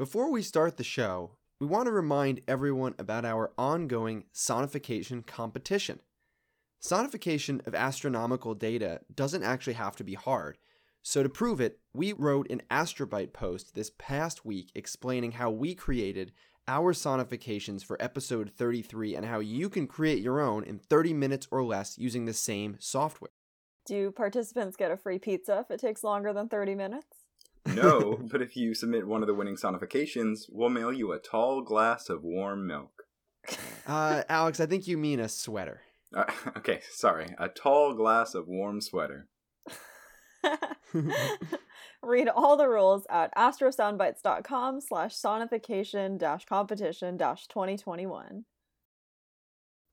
Before we start the show, we want to remind everyone about our ongoing sonification competition. Sonification of astronomical data doesn't actually have to be hard. So, to prove it, we wrote an Astrobite post this past week explaining how we created our sonifications for episode 33 and how you can create your own in 30 minutes or less using the same software. Do participants get a free pizza if it takes longer than 30 minutes? No, but if you submit one of the winning sonifications, we'll mail you a tall glass of warm milk. Uh, Alex, I think you mean a sweater. Uh, okay, sorry. A tall glass of warm sweater. Read all the rules at astrosoundbites.com slash sonification dash competition dash 2021.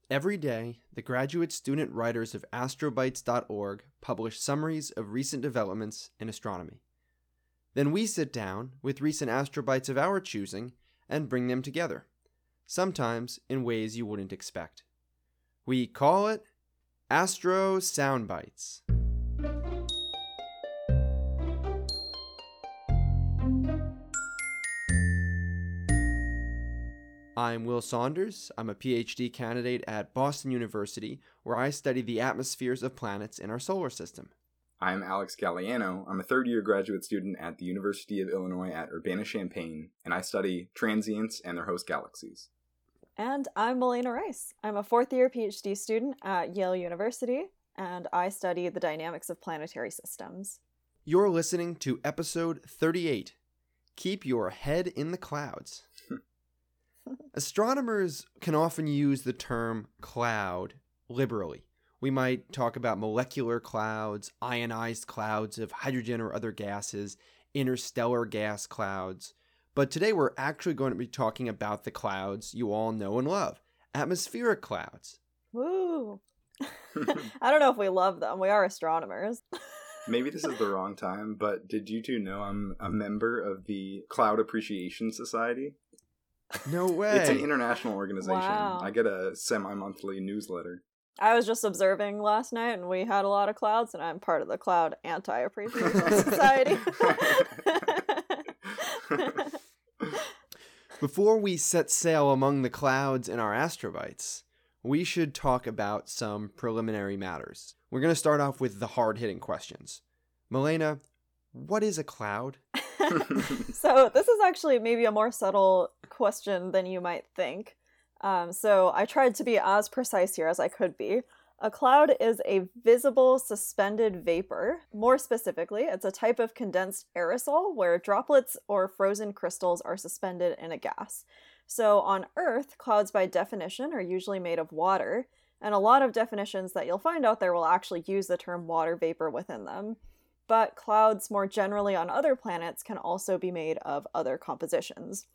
Every day, the graduate student writers of astrobites.org publish summaries of recent developments in astronomy. Then we sit down with recent astrobites of our choosing and bring them together, sometimes in ways you wouldn't expect. We call it Astro Soundbites. I'm Will Saunders. I'm a PhD candidate at Boston University, where I study the atmospheres of planets in our solar system. I'm Alex Gagliano. I'm a third year graduate student at the University of Illinois at Urbana Champaign, and I study transients and their host galaxies. And I'm Malena Rice. I'm a fourth year PhD student at Yale University, and I study the dynamics of planetary systems. You're listening to episode 38 Keep Your Head in the Clouds. Astronomers can often use the term cloud liberally. We might talk about molecular clouds, ionized clouds of hydrogen or other gases, interstellar gas clouds. But today we're actually going to be talking about the clouds you all know and love atmospheric clouds. Woo! I don't know if we love them. We are astronomers. Maybe this is the wrong time, but did you two know I'm a member of the Cloud Appreciation Society? No way. It's an international organization. Wow. I get a semi monthly newsletter. I was just observing last night and we had a lot of clouds, and I'm part of the Cloud Anti Appreciation Society. Before we set sail among the clouds in our astrobites, we should talk about some preliminary matters. We're going to start off with the hard hitting questions. Malena, what is a cloud? so, this is actually maybe a more subtle question than you might think. Um, so, I tried to be as precise here as I could be. A cloud is a visible suspended vapor. More specifically, it's a type of condensed aerosol where droplets or frozen crystals are suspended in a gas. So, on Earth, clouds by definition are usually made of water, and a lot of definitions that you'll find out there will actually use the term water vapor within them. But clouds, more generally on other planets, can also be made of other compositions.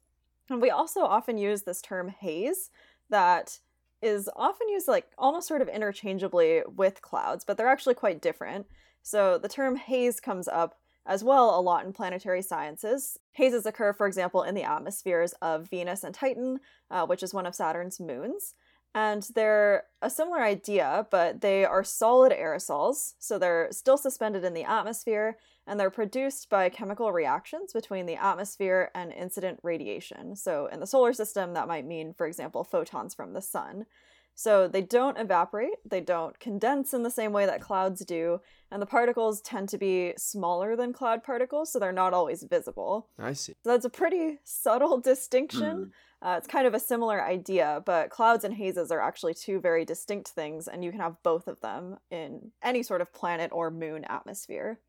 And we also often use this term haze that is often used like almost sort of interchangeably with clouds, but they're actually quite different. So the term haze comes up as well a lot in planetary sciences. Hazes occur, for example, in the atmospheres of Venus and Titan, uh, which is one of Saturn's moons. And they're a similar idea, but they are solid aerosols, so they're still suspended in the atmosphere, and they're produced by chemical reactions between the atmosphere and incident radiation. So, in the solar system, that might mean, for example, photons from the sun. So, they don't evaporate, they don't condense in the same way that clouds do, and the particles tend to be smaller than cloud particles, so they're not always visible. I see. So, that's a pretty subtle distinction. Hmm. Mm. Uh, it's kind of a similar idea, but clouds and hazes are actually two very distinct things, and you can have both of them in any sort of planet or moon atmosphere.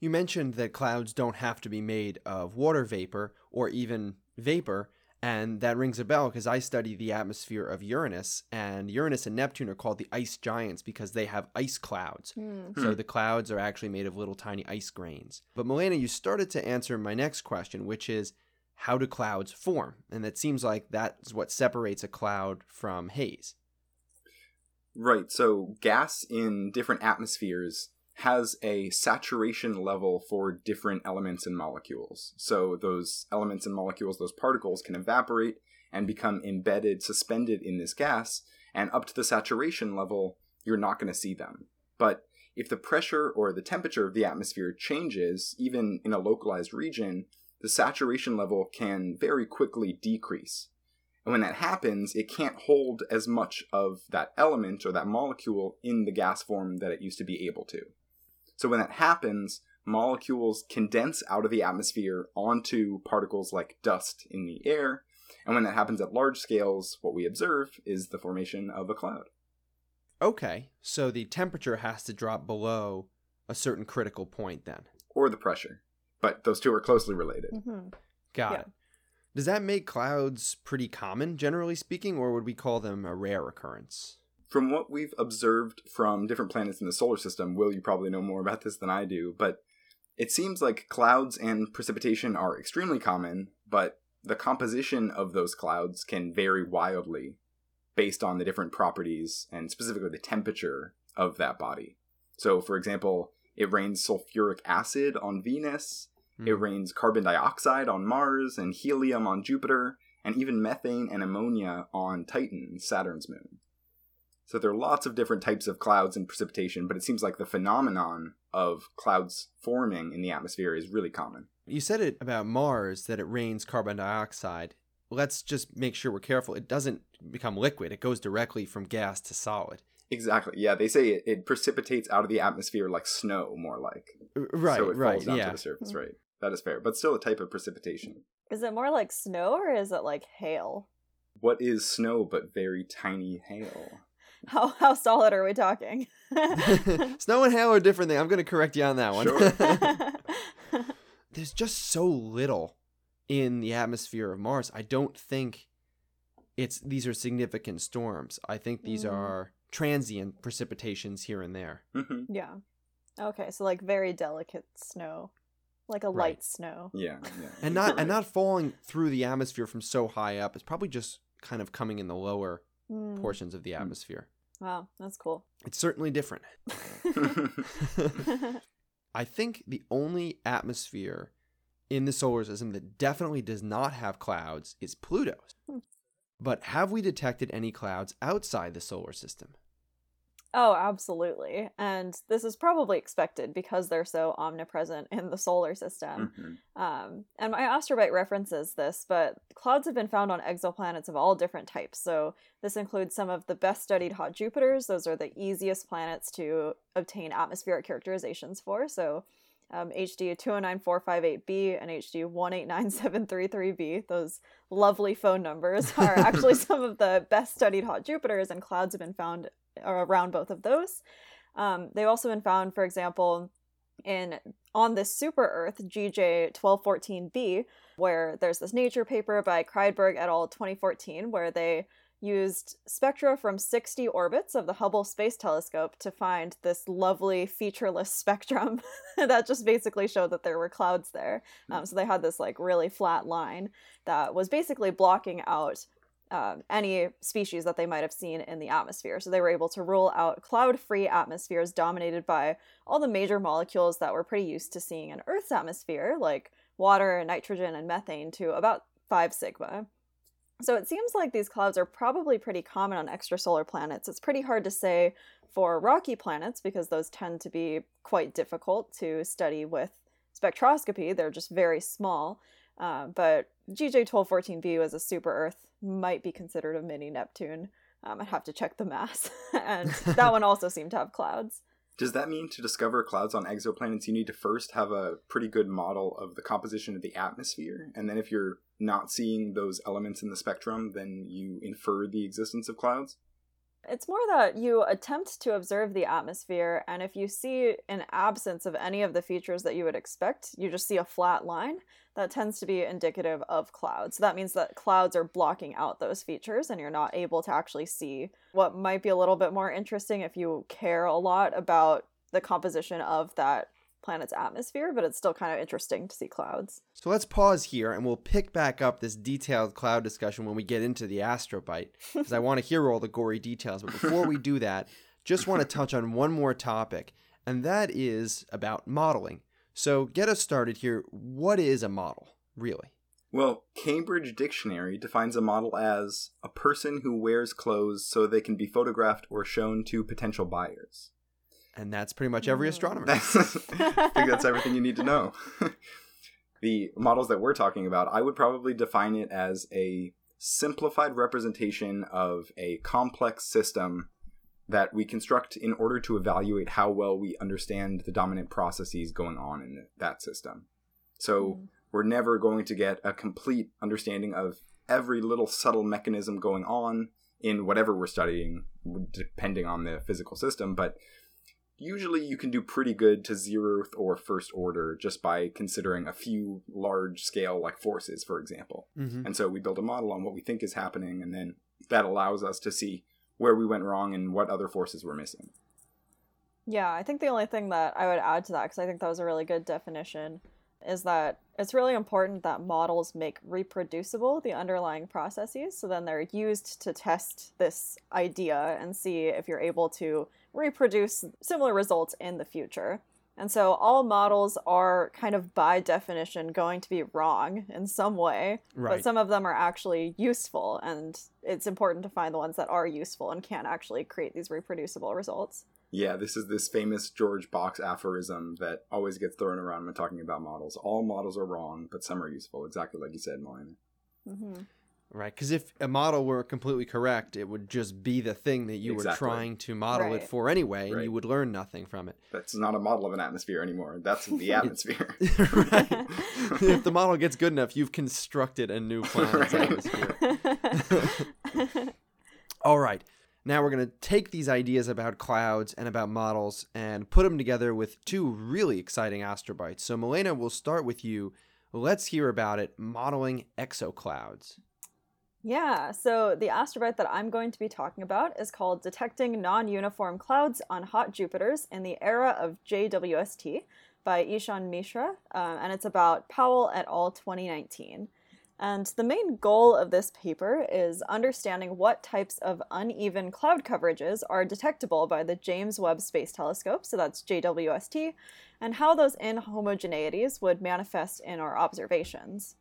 You mentioned that clouds don't have to be made of water vapor or even vapor, and that rings a bell because I study the atmosphere of Uranus, and Uranus and Neptune are called the ice giants because they have ice clouds. So the clouds are actually made of little tiny ice grains. But Malena, you started to answer my next question, which is how do clouds form? And it seems like that's what separates a cloud from haze. Right, so gas in different atmospheres has a saturation level for different elements and molecules. So those elements and molecules, those particles, can evaporate and become embedded, suspended in this gas, and up to the saturation level, you're not going to see them. But if the pressure or the temperature of the atmosphere changes, even in a localized region, the saturation level can very quickly decrease. And when that happens, it can't hold as much of that element or that molecule in the gas form that it used to be able to. So when that happens, molecules condense out of the atmosphere onto particles like dust in the air. And when that happens at large scales, what we observe is the formation of a cloud. Okay, so the temperature has to drop below a certain critical point then. Or the pressure. But those two are closely related. hmm Got Yeah. it. Does that make clouds pretty common, generally speaking, or would we call them a rare occurrence? From what we've observed from different planets in the solar system, Will, you probably know more about this than I do, but it seems like clouds and precipitation are extremely common, but the composition of those clouds can vary wildly based on the different properties and specifically the temperature of that body. So, for example, it rains sulfuric acid on Venus, it Hmm. rains carbon dioxide on Mars, and helium on Jupiter, and even methane and ammonia on Titan, Saturn's moon. So there are lots of different types of clouds and precipitation, but it seems like the phenomenon of clouds forming in the atmosphere is really common. You said it about Mars that it rains carbon dioxide. Let's just make sure we're careful. It doesn't become liquid, it goes directly from gas to solid. Exactly. Yeah, they say it, it precipitates out of the atmosphere like snow, more like. R- Right, so it right, falls down yeah. to the surface, Mhm. right? That is fair, but still a type of precipitation. Is it more like snow or is it like hail? What is snow but very tiny hail? How how solid are we talking? Snow and hail are different things. I'm going to correct you on that one. Sure. There's just so little in the atmosphere of Mars. I don't think it's these are significant storms. I think these Mm. are transient precipitations here and there. hmm yeah. Okay, so like very delicate snow, like a Right. light snow. Yeah, yeah. And not and not falling through the atmosphere from so high up. It's probably just kind of coming in the lower Hmm. portions of the atmosphere. Wow, that's cool. It's certainly different. I think the only atmosphere in the solar system that definitely does not have clouds is Pluto's. Hmm. But have we detected any clouds outside the solar system? Oh, absolutely. And this is probably expected because they're so omnipresent in the solar system. Mhm. Um, and my astrobite references this, but clouds have been found on exoplanets of all different types. So this includes some of the best studied hot Jupiters. Those are the easiest planets to obtain atmospheric characterizations for. So um, HD 209458b and HD 189733b, those lovely phone numbers, are actually some of the best studied hot Jupiters, and clouds have been found around both of those. Um, they've also been found, for example, in on this super Earth, GJ 1214b, where there's this nature paper by Kreidberg et al. 2014, where they used spectra from 60 orbits of the Hubble Space Telescope to find this lovely featureless spectrum that just basically showed that there were clouds there. Um, so they had this like really flat line that was basically blocking out um, any species that they might have seen in the atmosphere. So they were able to rule out cloud free atmospheres dominated by all the major molecules that we're pretty used to seeing in Earth's atmosphere, like water, and nitrogen, and methane, to about 5 sigma. So it seems like these clouds are probably pretty common on extrasolar planets. It's pretty hard to say for rocky planets because those tend to be quite difficult to study with spectroscopy. They're just very small. Uh, but GJ1214b as a super Earth might be considered a mini Neptune. Um, I'd have to check the mass. and that one also seemed to have clouds. Does that mean to discover clouds on exoplanets, you need to first have a pretty good model of the composition of the atmosphere? And then, if you're not seeing those elements in the spectrum, then you infer the existence of clouds? It's more that you attempt to observe the atmosphere, and if you see an absence of any of the features that you would expect, you just see a flat line, that tends to be indicative of clouds. So that means that clouds are blocking out those features, and you're not able to actually see what might be a little bit more interesting if you care a lot about the composition of that planet's atmosphere, but it's still kind of interesting to see clouds. So let's pause here and we'll pick back up this detailed cloud discussion when we get into the astrobite because I want to hear all the gory details. But before we do that, just want to touch on one more topic, and that is about modeling. So get us started here. What is a model, really? Well, Cambridge Dictionary defines a model as a person who wears clothes so they can be photographed or shown to potential buyers. And that's pretty much every astronomer. I think that's everything you need to know. the models that we're talking about, I would probably define it as a simplified representation of a complex system that we construct in order to evaluate how well we understand the dominant processes going on in that system. So mm. we're never going to get a complete understanding of every little subtle mechanism going on in whatever we're studying, depending on the physical system, but usually you can do pretty good to zeroth or first order just by considering a few large scale like forces for example mm-hmm. and so we build a model on what we think is happening and then that allows us to see where we went wrong and what other forces we're missing yeah i think the only thing that i would add to that because i think that was a really good definition is that it's really important that models make reproducible the underlying processes so then they're used to test this idea and see if you're able to reproduce similar results in the future. And so all models are kind of by definition going to be wrong in some way, right. but some of them are actually useful and it's important to find the ones that are useful and can actually create these reproducible results. Yeah, this is this famous George Box aphorism that always gets thrown around when talking about models. All models are wrong, but some are useful, exactly like you said, Malena. Mm-hmm. Right, because if a model were completely correct, it would just be the thing that you exactly. were trying to model right. it for anyway, and right. you would learn nothing from it. That's not a model of an atmosphere anymore. That's the atmosphere. right. if the model gets good enough, you've constructed a new planet's atmosphere. All right. Now we're going to take these ideas about clouds and about models and put them together with two really exciting astrobites. So, Malena, we'll start with you. Let's hear about it modeling exoclouds. Yeah, so the astrobite that I'm going to be talking about is called Detecting Non Uniform Clouds on Hot Jupiters in the Era of JWST by Ishan Mishra, uh, and it's about Powell et al. 2019. And the main goal of this paper is understanding what types of uneven cloud coverages are detectable by the James Webb Space Telescope, so that's JWST, and how those inhomogeneities would manifest in our observations.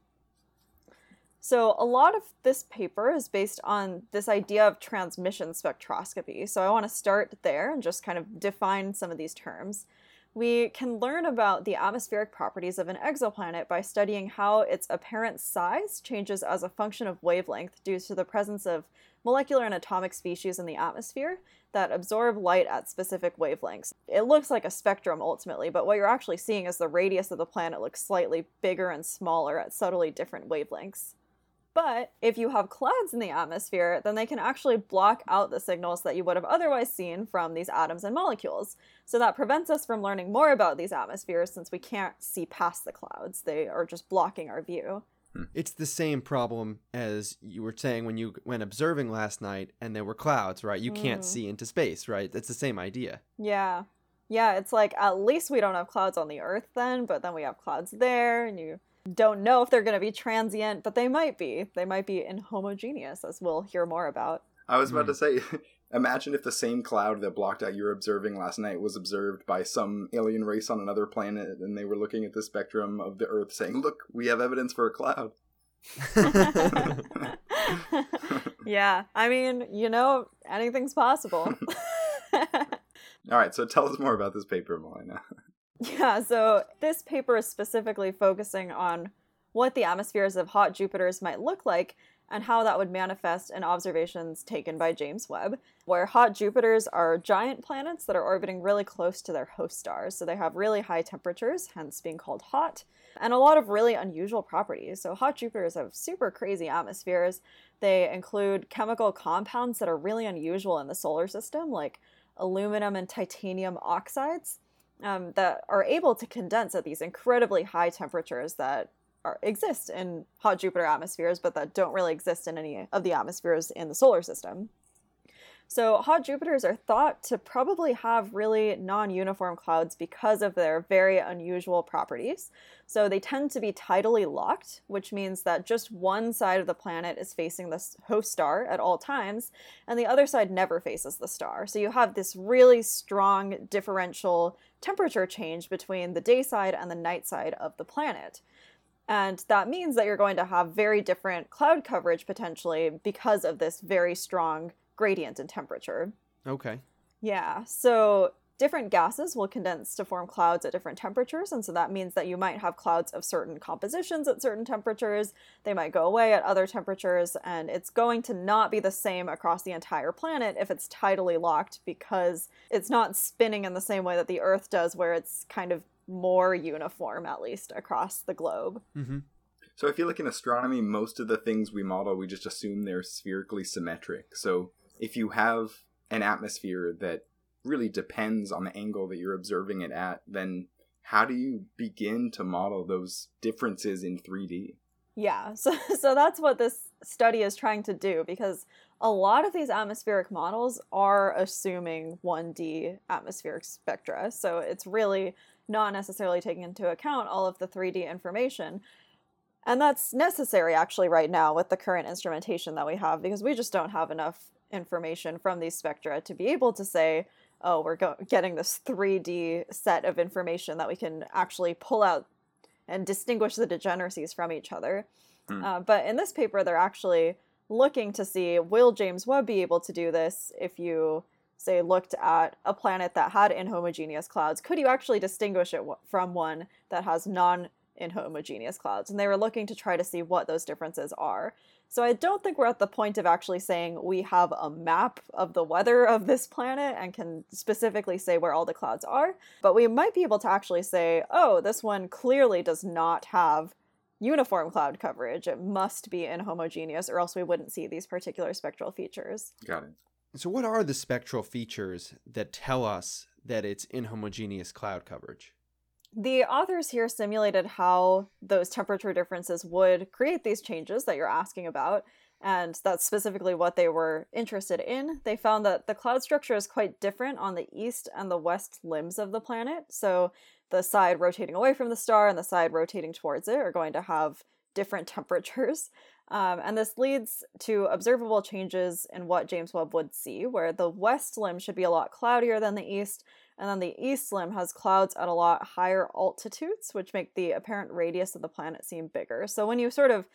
So, a lot of this paper is based on this idea of transmission spectroscopy. So, I want to start there and just kind of define some of these terms. We can learn about the atmospheric properties of an exoplanet by studying how its apparent size changes as a function of wavelength due to the presence of molecular and atomic species in the atmosphere that absorb light at specific wavelengths. It looks like a spectrum ultimately, but what you're actually seeing is the radius of the planet looks slightly bigger and smaller at subtly different wavelengths. But if you have clouds in the atmosphere, then they can actually block out the signals that you would have otherwise seen from these atoms and molecules. So that prevents us from learning more about these atmospheres since we can't see past the clouds. They are just blocking our view. Hmm. It's the same problem as you were saying when you went observing last night and there were clouds, right? You can't mm. see into space, right? It's the same idea. Yeah. Yeah, it's like at least we don't have clouds on the earth then, but then we have clouds there and you don't know if they're going to be transient, but they might be. They might be inhomogeneous, as we'll hear more about. I was about mm. to say, imagine if the same cloud that blocked out your observing last night was observed by some alien race on another planet, and they were looking at the spectrum of the Earth, saying, "Look, we have evidence for a cloud." yeah, I mean, you know, anything's possible. All right, so tell us more about this paper, Malena. Yeah, so this paper is specifically focusing on what the atmospheres of hot Jupiters might look like and how that would manifest in observations taken by James Webb, where hot Jupiters are giant planets that are orbiting really close to their host stars. So they have really high temperatures, hence being called hot, and a lot of really unusual properties. So hot Jupiters have super crazy atmospheres. They include chemical compounds that are really unusual in the solar system, like aluminum and titanium oxides um, that are able to condense at these incredibly high temperatures that are, exist in hot Jupiter atmospheres, but that don't really exist in any of the atmospheres in the solar system. So, hot Jupiters are thought to probably have really non uniform clouds because of their very unusual properties. So, they tend to be tidally locked, which means that just one side of the planet is facing the host star at all times, and the other side never faces the star. So, you have this really strong differential temperature change between the day side and the night side of the planet. And that means that you're going to have very different cloud coverage potentially because of this very strong gradient in temperature. Okay. Yeah. So different gases will condense to form clouds at different temperatures. And so that means that you might have clouds of certain compositions at certain temperatures. They might go away at other temperatures. And it's going to not be the same across the entire planet if it's tidally locked because it's not spinning in the same way that the Earth does, where it's kind of more uniform, at least across the globe. Mm-hmm. So I feel like in astronomy, most of the things we model, we just assume they're spherically symmetric. So if you have an atmosphere that really depends on the angle that you're observing it at, then how do you begin to model those differences in 3D? Yeah, so so that's what this study is trying to do because a lot of these atmospheric models are assuming 1D atmospheric spectra. So it's really not necessarily taking into account all of the 3D information. And that's necessary actually right now with the current instrumentation that we have because we just don't have enough information from these spectra to be able to say, oh, we're go- getting this 3D set of information that we can actually pull out and distinguish the degeneracies from each other. Hmm. Uh, but in this paper, they're actually looking to see will James Webb be able to do this if you, say, looked at a planet that had inhomogeneous clouds? Could you actually distinguish it w- from one that has non inhomogeneous clouds? And they were looking to try to see what those differences are. So I don't think we're at the point of actually saying we have a map of the weather of this planet and can specifically say where all the clouds are, but we might be able to actually say, oh, this one clearly does not have uniform cloud coverage. It must be inhomogeneous, or else we wouldn't see these particular spectral features. Got it. So, what are the spectral features that tell us that it's inhomogeneous cloud coverage? The authors here simulated how those temperature differences would create these changes that you're asking about, and that's specifically what they were interested in. They found that the cloud structure is quite different on the east and the west limbs of the planet. So, the side rotating away from the star and the side rotating towards it are going to have different temperatures. Um, and this leads to observable changes in what James Webb would see, where the west limb should be a lot cloudier than the east, and then the east limb has clouds at a lot higher altitudes, which make the apparent radius of the planet seem bigger. So when you sort of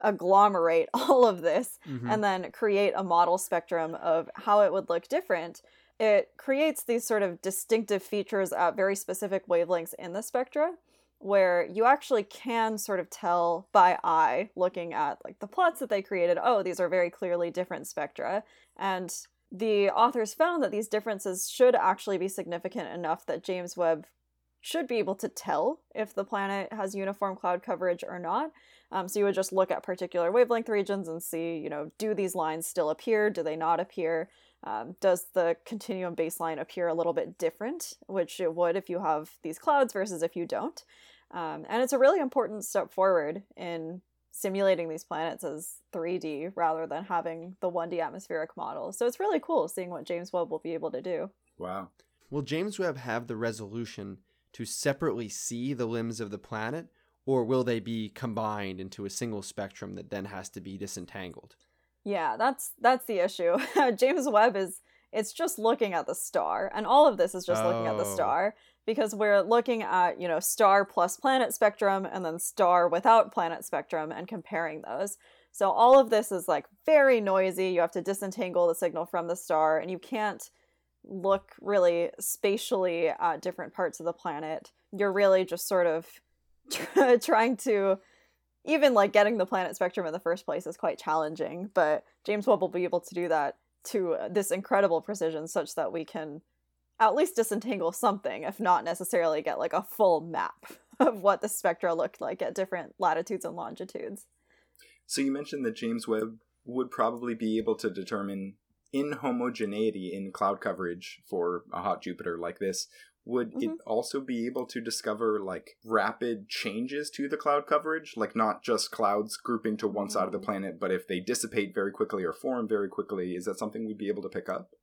agglomerate all of this Mhm. and then create a model spectrum of how it would look different, it creates these sort of distinctive features at very specific wavelengths in the spectra where you actually can sort of tell by eye looking at like the plots that they created oh these are very clearly different spectra and the authors found that these differences should actually be significant enough that James Webb should be able to tell if the planet has uniform cloud coverage or not. Um, so you would just look at particular wavelength regions and see, you know, do these lines still appear? Do they not appear? Um, does the continuum baseline appear a little bit different, which it would if you have these clouds versus if you don't? Um, and it's a really important step forward in simulating these planets as 3D rather than having the 1D atmospheric model. So it's really cool seeing what James Webb will be able to do. Wow. Will James Webb have the resolution to separately see the limbs of the planet, or will they be combined into a single spectrum that then has to be disentangled? Yeah, that's that's the issue. James Webb is it's just looking at the star, and all of this is just looking at the Oh. star because we're looking at you know star plus planet spectrum and then star without planet spectrum and comparing those. So all of this is like very noisy. You have to disentangle the signal from the star, and you can't look really spatially at different parts of the planet. You're really just sort of trying to even like getting the planet spectrum in the first place is quite challenging, but James Webb will be able to do that to uh, this incredible precision such that we can at least disentangle something, if not necessarily get like a full map of what the spectra looked like at different latitudes and longitudes. So you mentioned that James Webb would probably be able to determine inhomogeneity in cloud coverage for a hot Jupiter like this. Would it Mhm. also be able to discover like rapid changes to the cloud coverage? Like not just clouds grouping to one side of the Mm. planet, but if they dissipate very quickly or form very quickly, is that something we'd be able to pick up?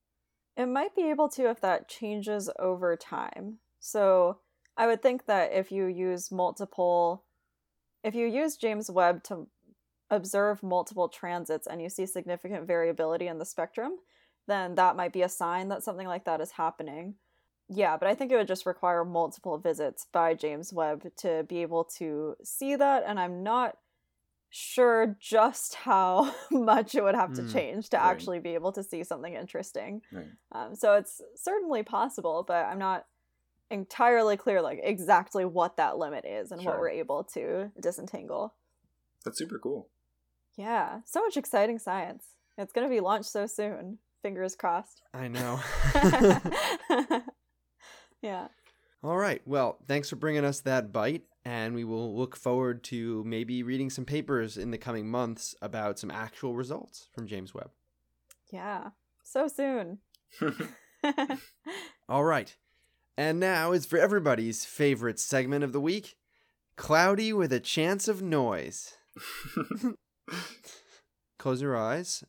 It might be able to if that changes over time. So I would think that if you use multiple, if you use James Webb to observe multiple transits and you see significant variability in the spectrum, then that might be a sign that something like that is happening. Yeah, but I think it would just require multiple visits by James Webb to be able to see that. And I'm not sure just how much it would have to Mm, change to right. actually be able to see something interesting. Right. Um, so it's certainly possible, but I'm not entirely clear like exactly what that limit is and what we're able to disentangle. That's super cool. Yeah, so much exciting science. It's going to be launched so soon. Fingers crossed. I know. yeah. All right. Well, thanks for bringing us that bite, and we will look forward to maybe reading some papers in the coming months about some actual results from James Webb. Yeah. So soon. All right. And now is for everybody's favorite segment of the week Cloudy with a Chance of Noise. Close your eyes,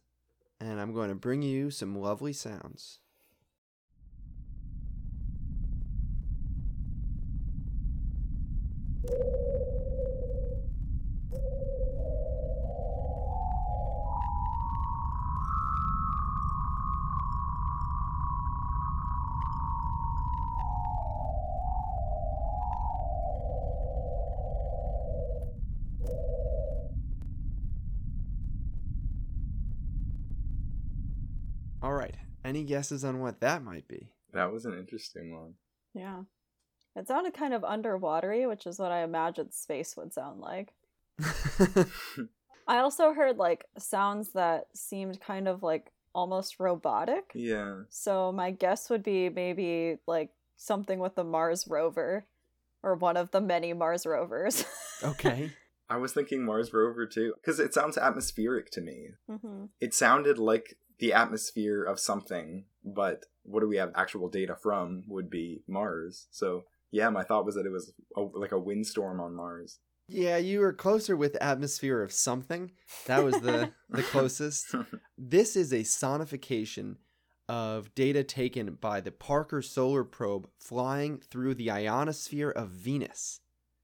and I'm going to bring you some lovely sounds. All right. Any guesses on what that might be? that was an interesting one. Yeah. It sounded kind of underwatery, which is what I imagined space would sound like. I also heard like sounds that seemed kind of like almost robotic. Yeah. So my guess would be maybe like something with the Mars rover or one of the many Mars rovers. okay. I was thinking Mars rover too, because it sounds atmospheric to me. hmm It sounded like the atmosphere of something, but what do we have actual data from would be Mars. So yeah, my thought was that it was a, like a windstorm on Mars. Yeah, you were closer with atmosphere of something. That was the the closest. This is a sonification of data taken by the Parker Solar Probe flying through the ionosphere of Venus.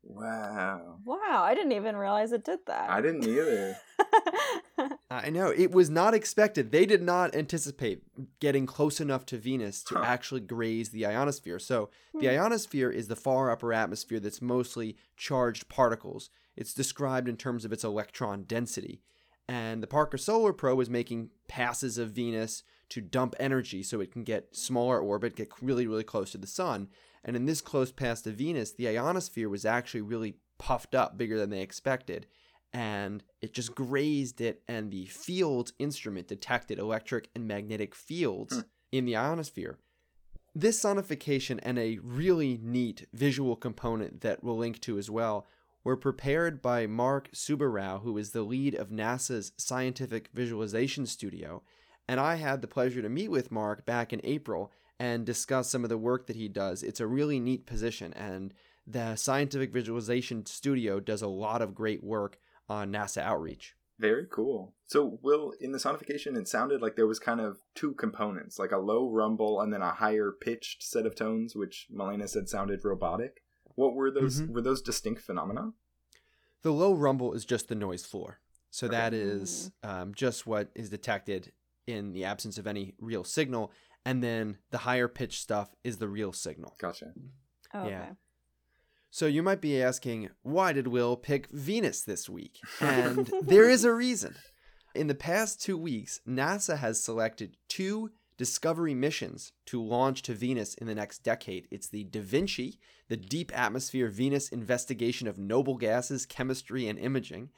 Wow. Wow, I didn't even realize it did that. I didn't either. I know it was not expected. They did not anticipate getting close enough to Venus to Huh. actually graze the ionosphere. So, the Hmm. ionosphere is the far upper atmosphere that's mostly charged particles. It's described in terms of its electron density. And the Parker Solar Probe is making passes of Venus to dump energy so it can get smaller orbit, get really, really close to the sun. And in this close pass to Venus, the ionosphere was actually really puffed up, bigger than they expected. And it just grazed it and the field instrument detected electric and magnetic fields in the ionosphere. This sonification and a really neat visual component that we'll link to as well were prepared by Mark SubbaRao, who is the lead of NASA's Scientific Visualization Studio. And I had the pleasure to meet with Mark back in April and discuss some of the work that he does. It's a really neat position, and the Scientific Visualization Studio does a lot of great work on NASA outreach. Very cool. So, Will, in the sonification, it sounded like there was kind of two components, like a low rumble and then a higher pitched set of tones, which Malena said sounded robotic. What were those? Mhm. Were those distinct phenomena? The low rumble is just the noise floor. So Okay. that is um, just what is detected in the absence of any real signal. And then the higher pitch stuff is the real signal. Gotcha. Oh, okay. Yeah. So you might be asking, why did Will pick Venus this week? And there is a reason. In the past two weeks, NASA has selected two Discovery missions to launch to Venus in the next decade. It's the Da Vinci, the Deep Atmosphere Venus Investigation of Noble Gases, Chemistry, and Imaging,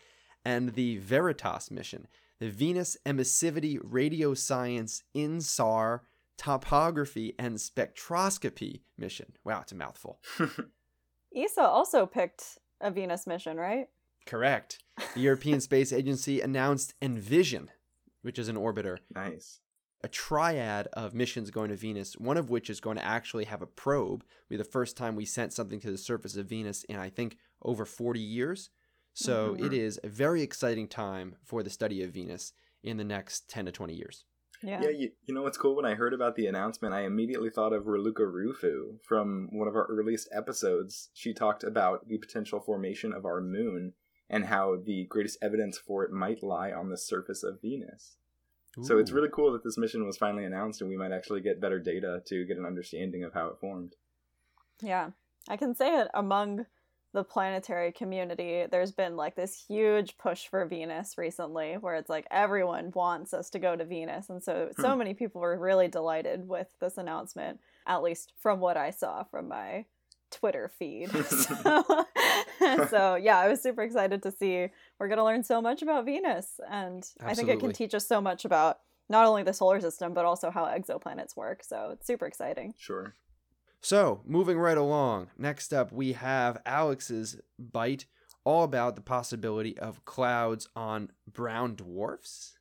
and the Veritas mission, the Venus Emissivity Radio Science INSAR Topography and Spectroscopy mission. Wow, it's a mouthful. ESA also picked a Venus mission, right? Correct. The European Space Agency announced Envision, which is an orbiter, nice. a triad of missions going to Venus, one of which is going to actually have a probe. It'll be the first time we sent something to the surface of Venus in, I think, over 40 years. So Mhm. it is a very exciting time for the study of Venus in the next 10 to 20 years. Yeah. Yeah, you, you know what's cool? When I heard about the announcement, I immediately thought of Raluca Rufu from one of our earliest episodes. She talked about the potential formation of our moon and how the greatest evidence for it might lie on the surface of Venus. So it's really cool that this mission was finally announced and we might actually get better data to get an understanding of how it formed. Yeah. I can say it among the planetary community, there's been like this huge push for Venus recently where it's like everyone wants us to go to Venus. And so, so Hmm. many people were really delighted with this announcement, at least from what I saw from my Twitter feed. so, so, yeah, I was super excited to see we're going to learn so much about Venus. And I think it can teach us so much about not only the solar system, but also how exoplanets work. So, it's super exciting. Sure. So, moving right along. Next up, we have Alex's bite all about the possibility of clouds on brown dwarfs.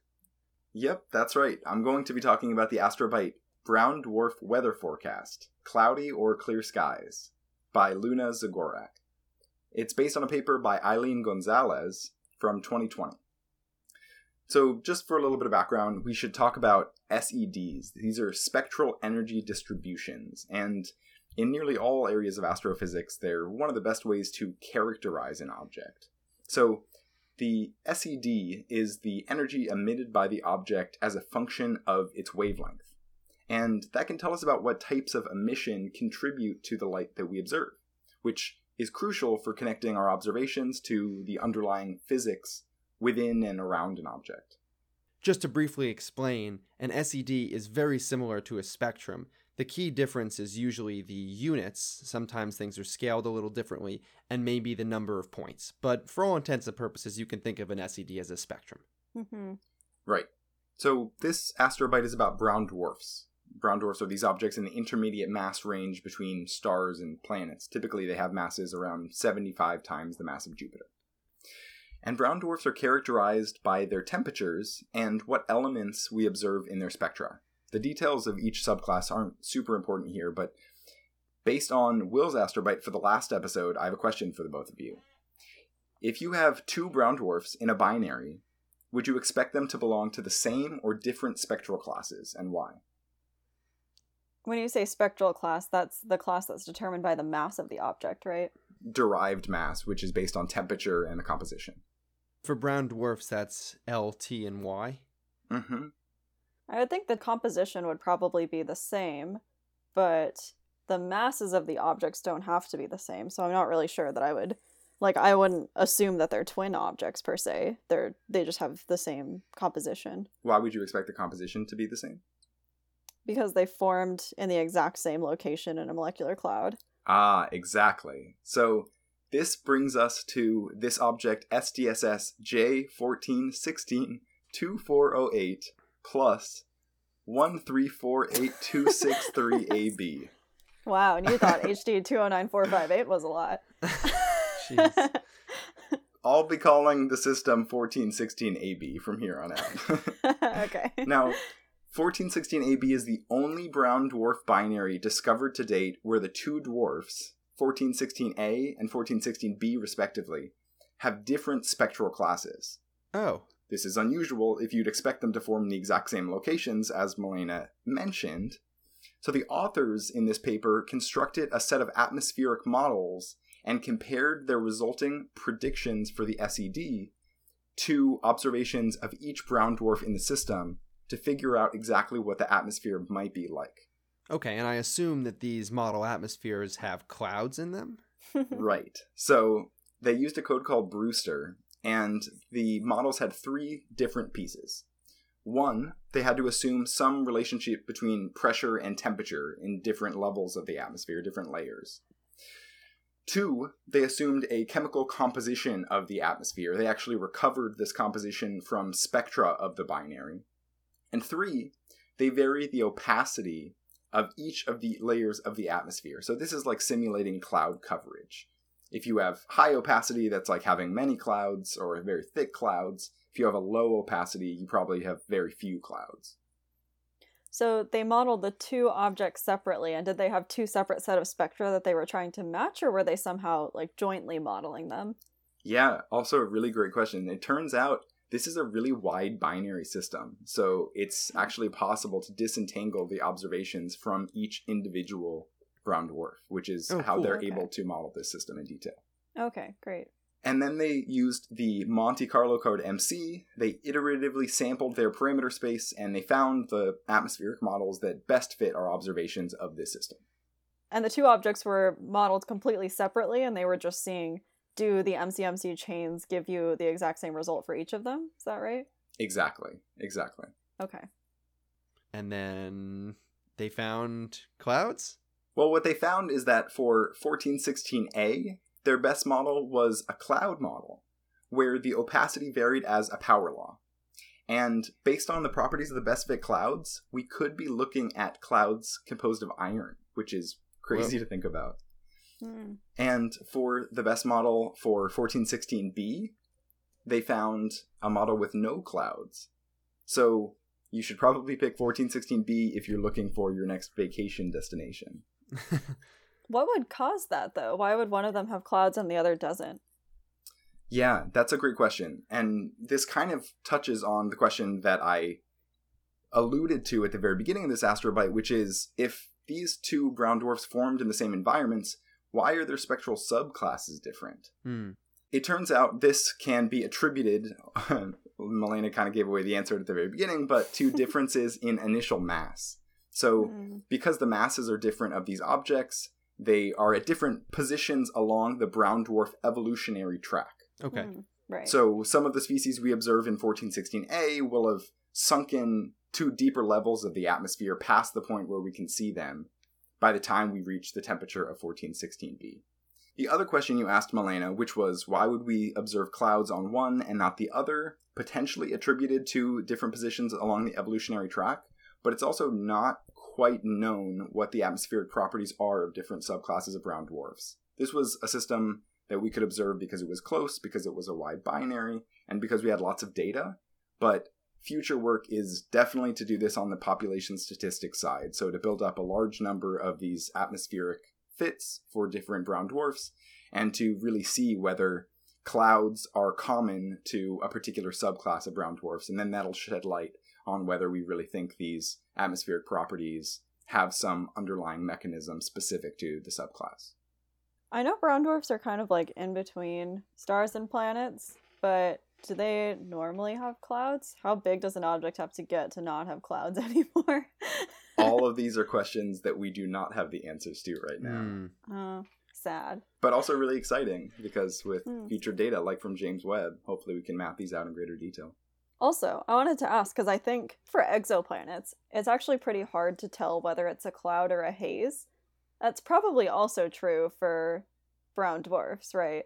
Yep, that's right. I'm going to be talking about the Astrobite Brown Dwarf Weather Forecast Cloudy or Clear Skies by Luna Zagorac. It's based on a paper by Eileen Gonzales from 2020. So, just for a little bit of background, we should talk about SEDs. These are spectral energy distributions, and in nearly all areas of astrophysics, they're one of the best ways to characterize an object. So, the SED is the energy emitted by the object as a function of its wavelength. And that can tell us about what types of emission contribute to the light that we observe, which is crucial for connecting our observations to the underlying physics within and around an object. Just to briefly explain, an SED is very similar to a spectrum. The key difference is usually the units, sometimes things are scaled a little differently, and maybe the number of points. But for all intents and purposes, you can think of an SED as a spectrum. hmm Right. So this astrobite is about brown dwarfs. Brown dwarfs are these objects in the intermediate mass range between stars and planets. Typically, they have masses around 75 times the mass of Jupiter. And brown dwarfs are characterized by their temperatures and what elements we observe in their spectra. The details of each subclass aren't super important here, but based on Will's astrobite for the last episode, I have a question for the both of you. If you have two brown dwarfs in a binary, would you expect them to belong to the same or different spectral classes, and why? When you say spectral class, that's the class that's determined by the mass of the object, right? Derived mass, which is based on temperature and the composition. For brown dwarfs, that's L, T, and Y. Mm-hmm. I would think the composition would probably be the same, but the masses of the objects don't have to be the same. So I'm not really sure that I would like I wouldn't assume that they're twin objects per se. They're they just have the same composition Why would you expect the composition to be the same? because they formed in the exact same location in a molecular cloud. Ah, exactly. So this brings us to this object SDSS J1416 2408 plus 1348263AB. Wow, and you thought HD 209458 was a lot. Jeez. I'll be calling the system 1416AB from here on out. okay. now, 1416AB is the only brown dwarf binary discovered to date where the two dwarfs, 1416A and 1416B respectively, have different spectral classes. Oh, This is unusual if you'd expect them to form in the exact same locations as Malena mentioned. So the authors in this paper constructed a set of atmospheric models and compared their resulting predictions for the SED to observations of each brown dwarf in the system to figure out exactly what the atmosphere might be like. okay. And I assume that these model atmospheres have clouds in them? right. So they used a code called Brewster, and the models had three different pieces. One, they had to assume some relationship between pressure and temperature in different levels of the atmosphere, different layers. Two, they assumed a chemical composition of the atmosphere. They actually recovered this composition from spectra of the binary. And three, they vary the opacity of each of the layers of the atmosphere. So this is like simulating cloud coverage. If you have high opacity, that's like having many clouds or very thick clouds. If you have a low opacity, you probably have very few clouds. So they modeled the two objects separately, and did they have two separate set of spectra that they were trying to match, or were they somehow like jointly modeling them? Yeah, also a really great question. It turns out this is a really wide binary system, so it's actually possible to disentangle the observations from each individual brown dwarf, which is Oh, how cool. they're Okay. able to model this system in detail. Okay, great. And then they used the Monte Carlo code MC. They iteratively sampled their parameter space and they found the atmospheric models that best fit our observations of this system. and the two objects were modeled completely separately, and they were just seeing do the MCMC chains give you the exact same result for each of them? Is that right? Exactly. Exactly. Okay. And then they found clouds? Well, what they found is that for 1416A, their best model was a cloud model, where the opacity varied as a power law. And based on the properties of the best fit clouds, we could be looking at clouds composed of iron, which is crazy Whoa. to think about. Hmm. And for the best model for 1416B, they found a model with no clouds. So you should probably pick 1416B if you're looking for your next vacation destination. What would cause that though? Why would one of them have clouds and the other doesn't? Yeah, that's a great question. And this kind of touches on the question that I alluded to at the very beginning of this astrobite, which is if these two brown dwarfs formed in the same environments, why are their spectral subclasses different? Hmm. It turns out this can be attributed, Malena kind of gave away the answer at the very beginning, but to differences in initial mass. So, Hmm. because the masses are different of these objects, they are at different positions along the brown dwarf evolutionary track. Okay. Hmm. Right. So some of the species we observe in 1416A will have sunken to deeper levels of the atmosphere past the point where we can see them by the time we reach the temperature of 1416B. The other question you asked, Malena, which was why would we observe clouds on one and not the other, potentially attributed to different positions along the evolutionary track, but it's also not quite known what the atmospheric properties are of different subclasses of brown dwarfs. This was a system that we could observe because it was close, because it was a wide binary, and because we had lots of data. But future work is definitely to do this on the population statistics side. So to build up a large number of these atmospheric fits for different brown dwarfs and to really see whether clouds are common to a particular subclass of brown dwarfs. And then that'll shed light on whether we really think these atmospheric properties have some underlying mechanism specific to the subclass. I know brown dwarfs are kind of like in between stars and planets, but do they normally have clouds? How big does an object have to get to not have clouds anymore? All of these are questions that we do not have the answers to right now. Hmm. Oh, sad. But also really exciting because with Hmm. future data like from James Webb, hopefully we can map these out in greater detail. Also, I wanted to ask because I think for exoplanets, it's actually pretty hard to tell whether it's a cloud or a haze. That's probably also true for brown dwarfs, right?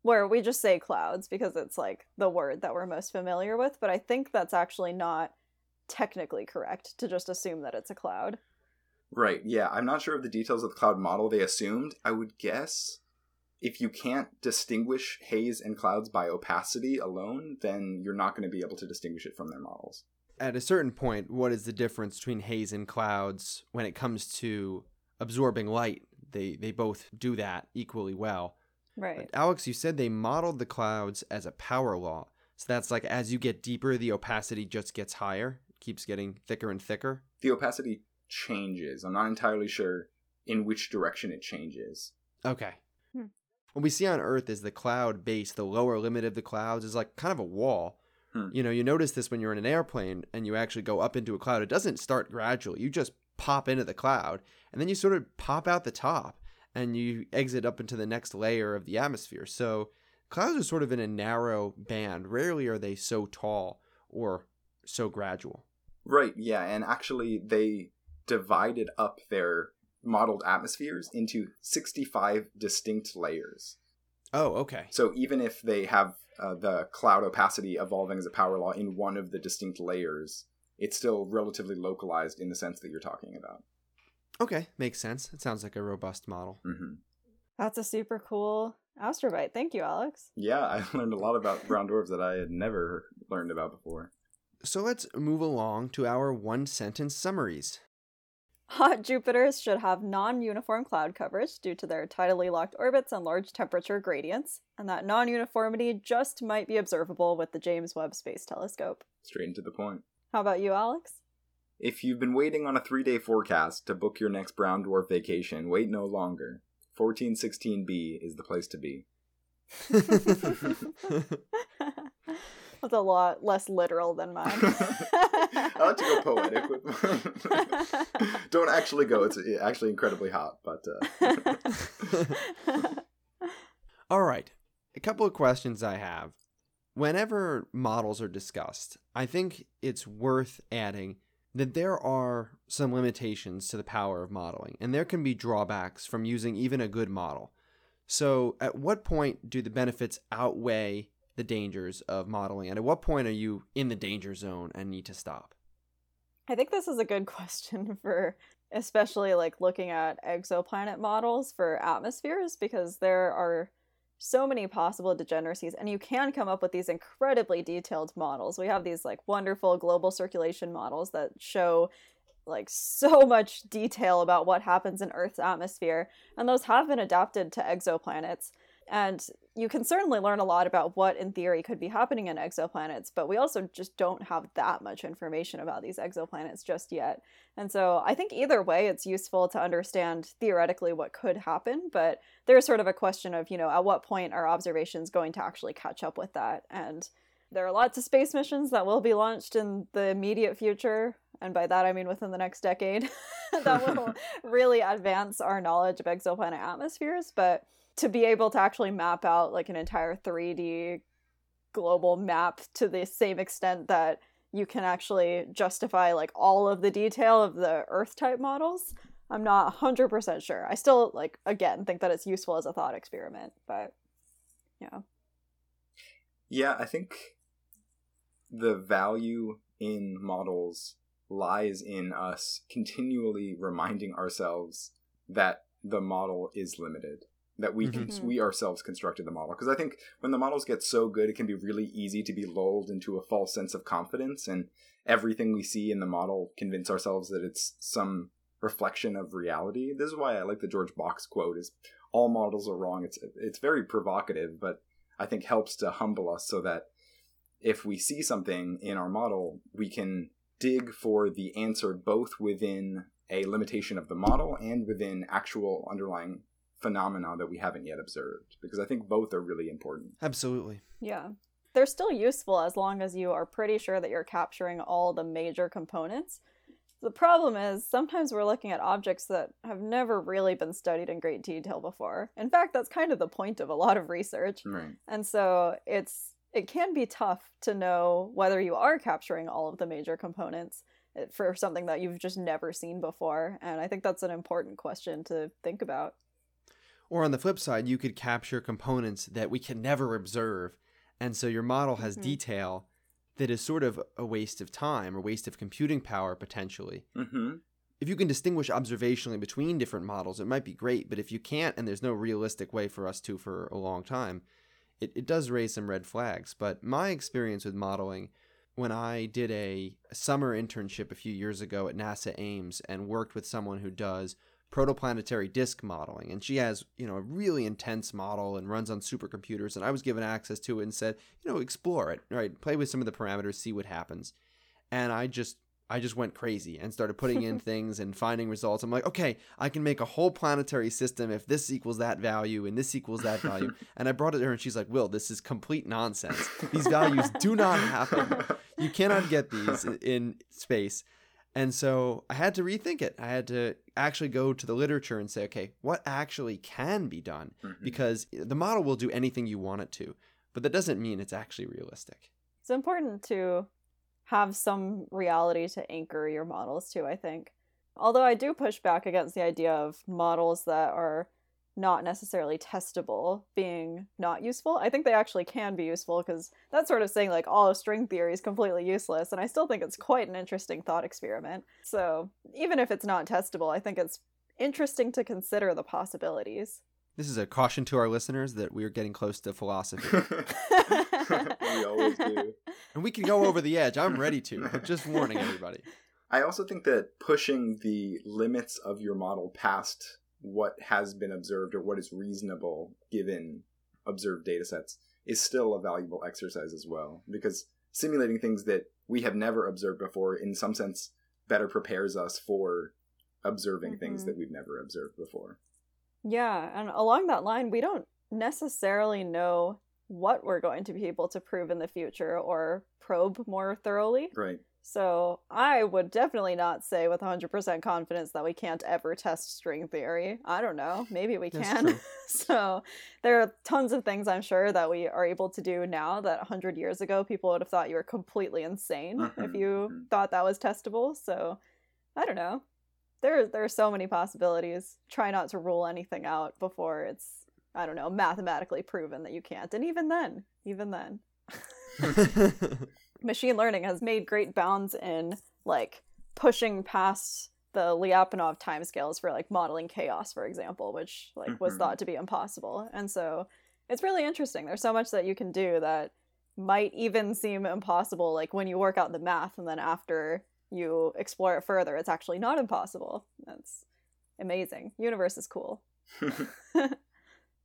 Where we just say clouds because it's like the word that we're most familiar with, but I think that's actually not technically correct to just assume that it's a cloud. Right, yeah. I'm not sure of the details of the cloud model they assumed. I would guess if you can't distinguish haze and clouds by opacity alone, then you're not going to be able to distinguish it from their models. At a certain point, what is the difference between haze and clouds when it comes to absorbing light? They they both do that equally well. Right. But Alex, you said they modeled the clouds as a power law. So that's like as you get deeper, the opacity just gets higher, keeps getting thicker and thicker. The opacity changes. I'm not entirely sure in which direction it changes. Okay. What we see on Earth is the cloud base, the lower limit of the clouds is like kind of a wall. Hmm. You know, you notice this when you're in an airplane and you actually go up into a cloud. It doesn't start gradually. You just pop into the cloud and then you sort of pop out the top and you exit up into the next layer of the atmosphere. So clouds are sort of in a narrow band. Rarely are they so tall or so gradual. Right, yeah, and actually they divided up their modeled atmospheres into 65 distinct layers. Oh, okay. So even if they have uh, the cloud opacity evolving as a power law in one of the distinct layers, it's still relatively localized in the sense that you're talking about. Okay, makes sense. It sounds like a robust model. hmm That's a super cool astrobite. Thank you, Alex. Yeah, I learned a lot about brown dwarfs that I had never learned about before. So let's move along to our one sentence summaries. Hot Jupiters should have non uniform cloud coverage due to their tidally locked orbits and large temperature gradients, and that non uniformity just might be observable with the James Webb Space Telescope. Straight into the point. How about you, Alex? If you've been waiting on a three day forecast to book your next brown dwarf vacation, wait no longer. 1416b is the place to be. That's a lot less literal than mine. I like to go poetic with mine. Don't actually go. It's actually incredibly hot, but. Uh... All right. A couple of questions I have. Whenever models are discussed, I think it's worth adding that there are some limitations to the power of modeling, and there can be drawbacks from using even a good model. So, at what point do the benefits outweigh the dangers of modeling? And at what point are you in the danger zone and need to stop? I think this is a good question for especially like looking at exoplanet models for atmospheres because there are so many possible degeneracies and you can come up with these incredibly detailed models. We have these like wonderful global circulation models that show like so much detail about what happens in Earth's atmosphere, and those have been adapted to exoplanets. And you can certainly learn a lot about what, in theory, could be happening in exoplanets, but we also just don't have that much information about these exoplanets just yet. And so I think either way, it's useful to understand theoretically what could happen, but there's sort of a question of, you know, at what point are observations going to actually catch up with that? And there are lots of space missions that will be launched in the immediate future, and by that I mean within the next decade, that will really advance our knowledge of exoplanet atmospheres. But to be able to actually map out like an entire 3D global map to the same extent that you can actually justify like all of the detail of the Earth type models, I'm not 100% sure. I still like again think that it's useful as a thought experiment, but yeah. Yeah, I think the value in models lies in us continually reminding ourselves that the model is limited that we mm-hmm. we ourselves constructed the model. Because i think when the models get so good it can be really easy to be lulled into a false sense of confidence and everything we see in the model convince ourselves that it's some reflection of reality. This is why i like the george box quote is all models are wrong. It's it's very provocative but i think helps to humble us so that if we see something in our model we can dig for the answer both within a limitation of the model and within actual underlying phenomena that we haven't yet observed because I think both are really important. Absolutely. Yeah. They're still useful as long as you are pretty sure that you're capturing all the major components. The problem is sometimes we're looking at objects that have never really been studied in great detail before. In fact, that's kind of the point of a lot of research. Right. And so it's it can be tough to know whether you are capturing all of the major components eh, for something that you've just never seen before. And I think that's an important question to think about. Or on the flip side, you could capture components that we can never observe. And so your model has mm-hmm. detail that is sort of a waste of time or waste of computing power potentially. Mm-hmm. If you can distinguish observationally between different models, it might be great. But if you can't, and there's no realistic way for us to for a long time, it, it does raise some red flags. But my experience with modeling, when I did a, a summer internship a few years ago at NASA Ames and worked with someone who does protoplanetary disk modeling and she has you know a really intense model and runs on supercomputers and i was given access to it and said you know explore it right play with some of the parameters see what happens and i just I just went crazy and started putting in things and finding results. I'm like, okay, I can make a whole planetary system if this equals that value and this equals that value. and I brought it to her and she's like, Will, this is complete nonsense. These values do not happen. You cannot get these in space. And so I had to rethink it. I had to actually go to the literature and say, okay, what actually can be done? Mm-hmm. Because the model will do anything you want it to, but that doesn't mean it's actually realistic. It's important to have some reality to anchor your models to, I think. Although I do push back against the idea of models that are not necessarily testable being not useful. I think they actually can be useful because that's sort of saying like all of string theory is completely useless, and I still think it's quite an interesting thought experiment. So even if it's not testable, I think it's interesting to consider the possibilities. This is a caution to our listeners that we are getting close to philosophy. we always do. And we can go over the edge. I'm ready to. Just warning everybody. I also think that pushing the limits of your model past what has been observed or what is reasonable given observed data sets is still a valuable exercise as well because simulating things that we have never observed before in some sense better prepares us for observing mm-hmm. things that we've never observed before yeah, and along that line, we don't necessarily know what we're going to be able to prove in the future or probe more thoroughly. Right. So I would definitely not say with 100% confidence that we can't ever test string theory. I don't know. Maybe we can. so there are tons of things I'm sure that we are able to do now that 100 years ago people would have thought you were completely insane if Mhm, you mhm. thought that was testable. So I don't know. There, there are so many possibilities. Try not to rule anything out before it's, I don't know, mathematically proven that you can't. And even then, even then machine learning has made great bounds in like pushing past the Lyapunov timescales for like modeling chaos, for example, which like was Mhm. thought to be impossible. And so it's really interesting. There's so much that you can do that might even seem impossible, like when you work out the math, and then after you explore it further, it's actually not impossible. That's amazing. Universe is cool.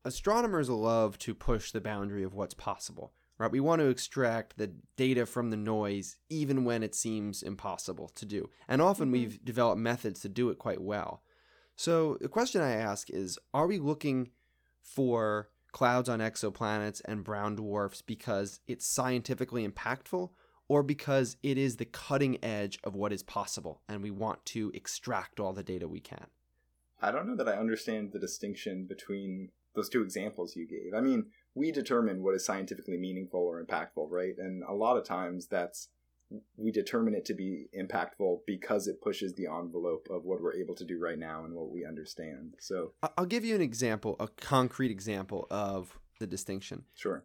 Astronomers love to push the boundary of what's possible, right? We want to extract the data from the noise even when it seems impossible to do. And often Mhm. we've developed methods to do it quite well. So the question I ask is are we looking for clouds on exoplanets and brown dwarfs because it's scientifically impactful or because it is the cutting edge of what is possible and we want to extract all the data we can? I don't know that I understand the distinction between those two examples you gave. I mean, we determine what is scientifically meaningful or impactful, right? And a lot of times that's we determine it to be impactful because it pushes the envelope of what we're able to do right now and what we understand. So, I'll give you an example, a concrete example of the distinction. sure.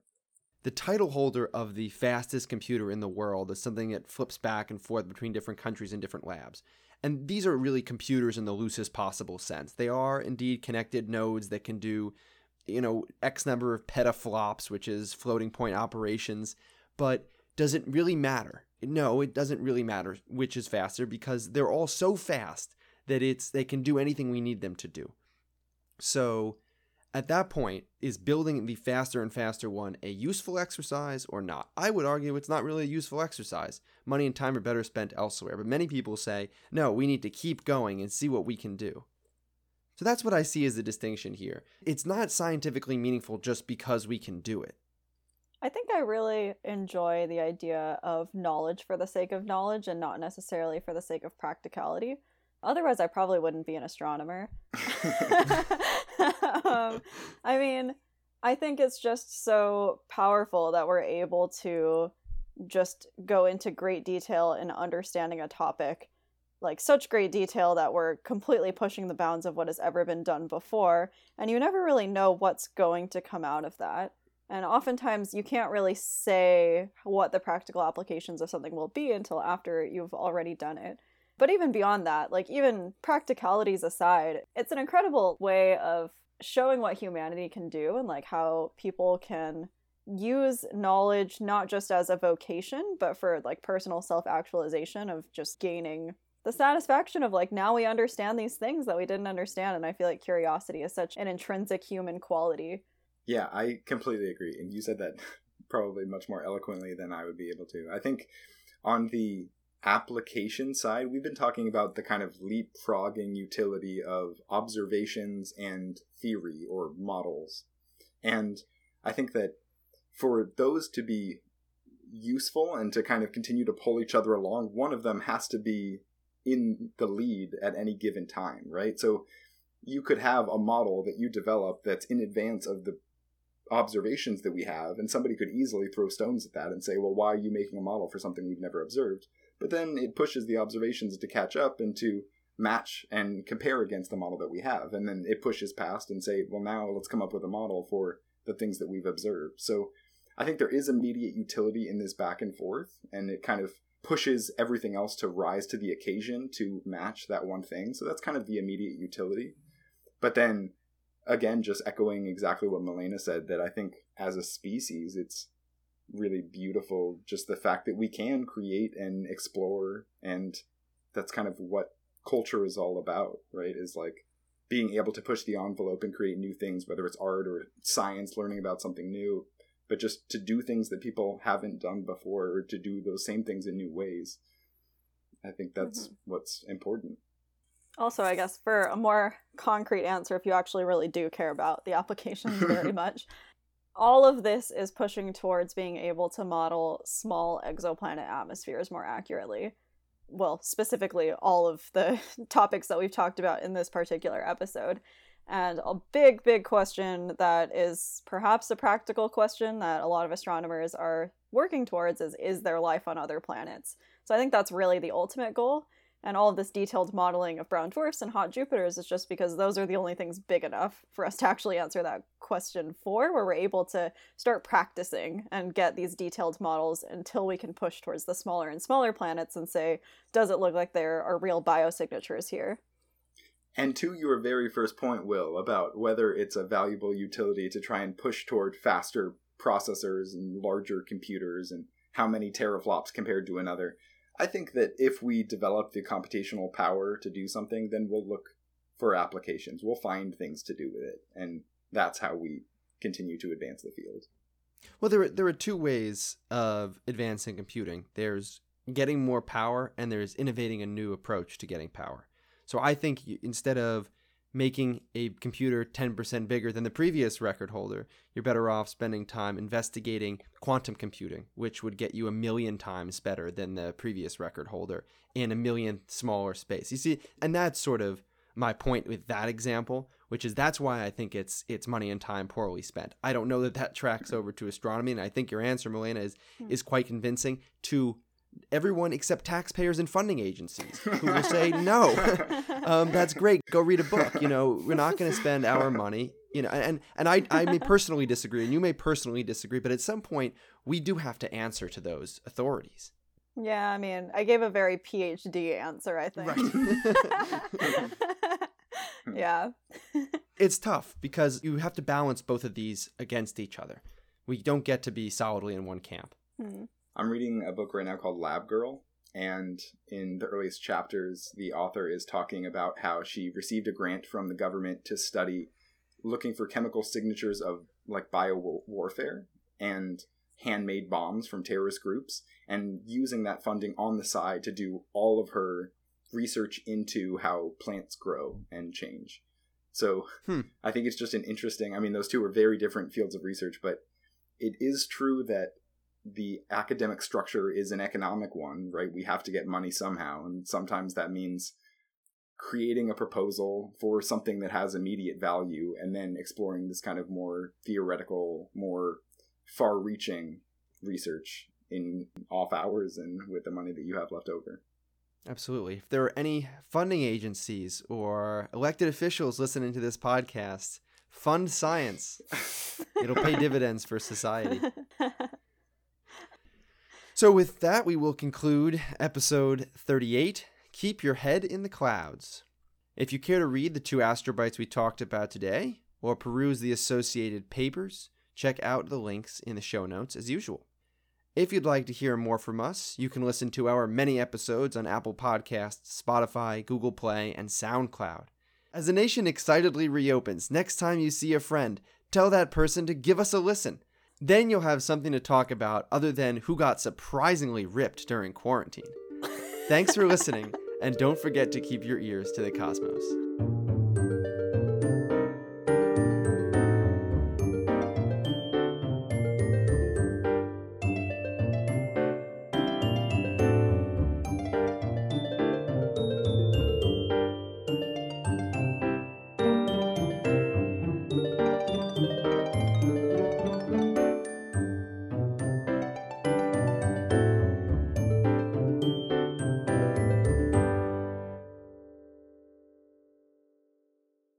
The title holder of the fastest computer in the world is something that flips back and forth between different countries and different labs. And these are really computers in the loosest possible sense. They are indeed connected nodes that can do, you know, X number of petaflops, which is floating point operations. But does it really matter? No, it doesn't really matter which is faster because they're all so fast that it's they can do anything we need them to do. So at that point, is building the faster and faster one a useful exercise or not? I would argue it's not really a useful exercise. Money and time are better spent elsewhere. But many people say, no, we need to keep going and see what we can do. So that's what I see as the distinction here. It's not scientifically meaningful just because we can do it. I think I really enjoy the idea of knowledge for the sake of knowledge and not necessarily for the sake of practicality. Otherwise, I probably wouldn't be an astronomer. um, I mean, I think it's just so powerful that we're able to just go into great detail in understanding a topic, like such great detail that we're completely pushing the bounds of what has ever been done before, and you never really know what's going to come out of that. And oftentimes, you can't really say what the practical applications of something will be until after you've already done it. But even beyond that, like even practicalities aside, it's an incredible way of showing what humanity can do and like how people can use knowledge not just as a vocation, but for like personal self actualization of just gaining the satisfaction of like now we understand these things that we didn't understand. And I feel like curiosity is such an intrinsic human quality. Yeah, I completely agree. And you said that probably much more eloquently than I would be able to. I think on the application side, we've been talking about the kind of leapfrogging utility of observations and theory or models. And I think that for those to be useful and to kind of continue to pull each other along, one of them has to be in the lead at any given time, right? So you could have a model that you develop that's in advance of the observations that we have, and somebody could easily throw stones at that and say, well, why are you making a model for something we've never observed? But then it pushes the observations to catch up and to match and compare against the model that we have. And then it pushes past and say, well, now let's come up with a model for the things that we've observed. So I think there is immediate utility in this back and forth, and it kind of pushes everything else to rise to the occasion to match that one thing. So that's kind of the immediate utility. But then again, just echoing exactly what Malena said, that I think as a species, it's really beautiful just the fact that we can create and explore and that's kind of what culture is all about right is like being able to push the envelope and create new things whether it's art or science learning about something new but just to do things that people haven't done before or to do those same things in new ways i think that's Mhm. what's important Also, I guess for a more concrete answer, if you actually really do care about the applications very much, all of this is pushing towards being able to model small exoplanet atmospheres more accurately. Well, specifically, all of the topics that we've talked about in this particular episode. And a big, big question that is perhaps a practical question that a lot of astronomers are working towards is is there life on other planets? So I think that's really the ultimate goal. And all of this detailed modeling of brown dwarfs and hot Jupiters is just because those are the only things big enough for us to actually answer that question for, where we're able to start practicing and get these detailed models until we can push towards the smaller and smaller planets and say, does it look like there are real biosignatures here? And to your very first point, Will, about whether it's a valuable utility to try and push toward faster processors and larger computers and how many teraflops compared to another, I think that if we develop the computational power to do something, then we'll look for applications. We'll find things to do with it. And that's how we continue to advance the field. Well, there are, there are two ways of advancing computing there's getting more power, and there's innovating a new approach to getting power. So I think instead of making a computer 10% bigger than the previous record holder, you're better off spending time investigating quantum computing, which would get you a million times better than the previous record holder in a million smaller space. You see, and that's sort of my point with that example, which is that's why I think it's it's money and time poorly spent. I don't know that that tracks over to astronomy, and I think your answer, Malena, is hmm. is quite convincing to everyone except taxpayers and funding agencies who will say no. Um, that's great. Go read a book. You know we're not going to spend our money. You know and and I, I may personally disagree and you may personally disagree but at some point we do have to answer to those authorities. Yeah i mean i gave a very phd answer i think. Right. yeah. It's tough because you have to balance both of these against each other. We don't get to be solidly in one camp. Hmm. I'm reading a book right now called Lab Girl, and in the earliest chapters, the author is talking about how she received a grant from the government to study looking for chemical signatures of like bio warfare and handmade bombs from terrorist groups, and using that funding on the side to do all of her research into how plants grow and change. So hmm. I think it's just an interesting. I mean, those two are very different fields of research, but it is true that the academic structure is an economic one, right? We have to get money somehow, and sometimes that means creating a proposal for something that has immediate value and then exploring this kind of more theoretical, more far reaching research in off hours and with the money that you have left over. Absolutely. If there are any funding agencies or elected officials listening to this podcast, fund science. It'll pay dividends for society. So, with that, we will conclude episode 38 Keep Your Head in the Clouds. If you care to read the two astrobites we talked about today, or peruse the associated papers, check out the links in the show notes as usual. If you'd like to hear more from us, you can listen to our many episodes on Apple Podcasts, Spotify, Google Play, and SoundCloud. As the nation excitedly reopens, next time you see a friend, tell that person to give us a listen. Then you'll have something to talk about other than who got surprisingly ripped during quarantine. Thanks for listening, and don't forget to keep your ears to the cosmos.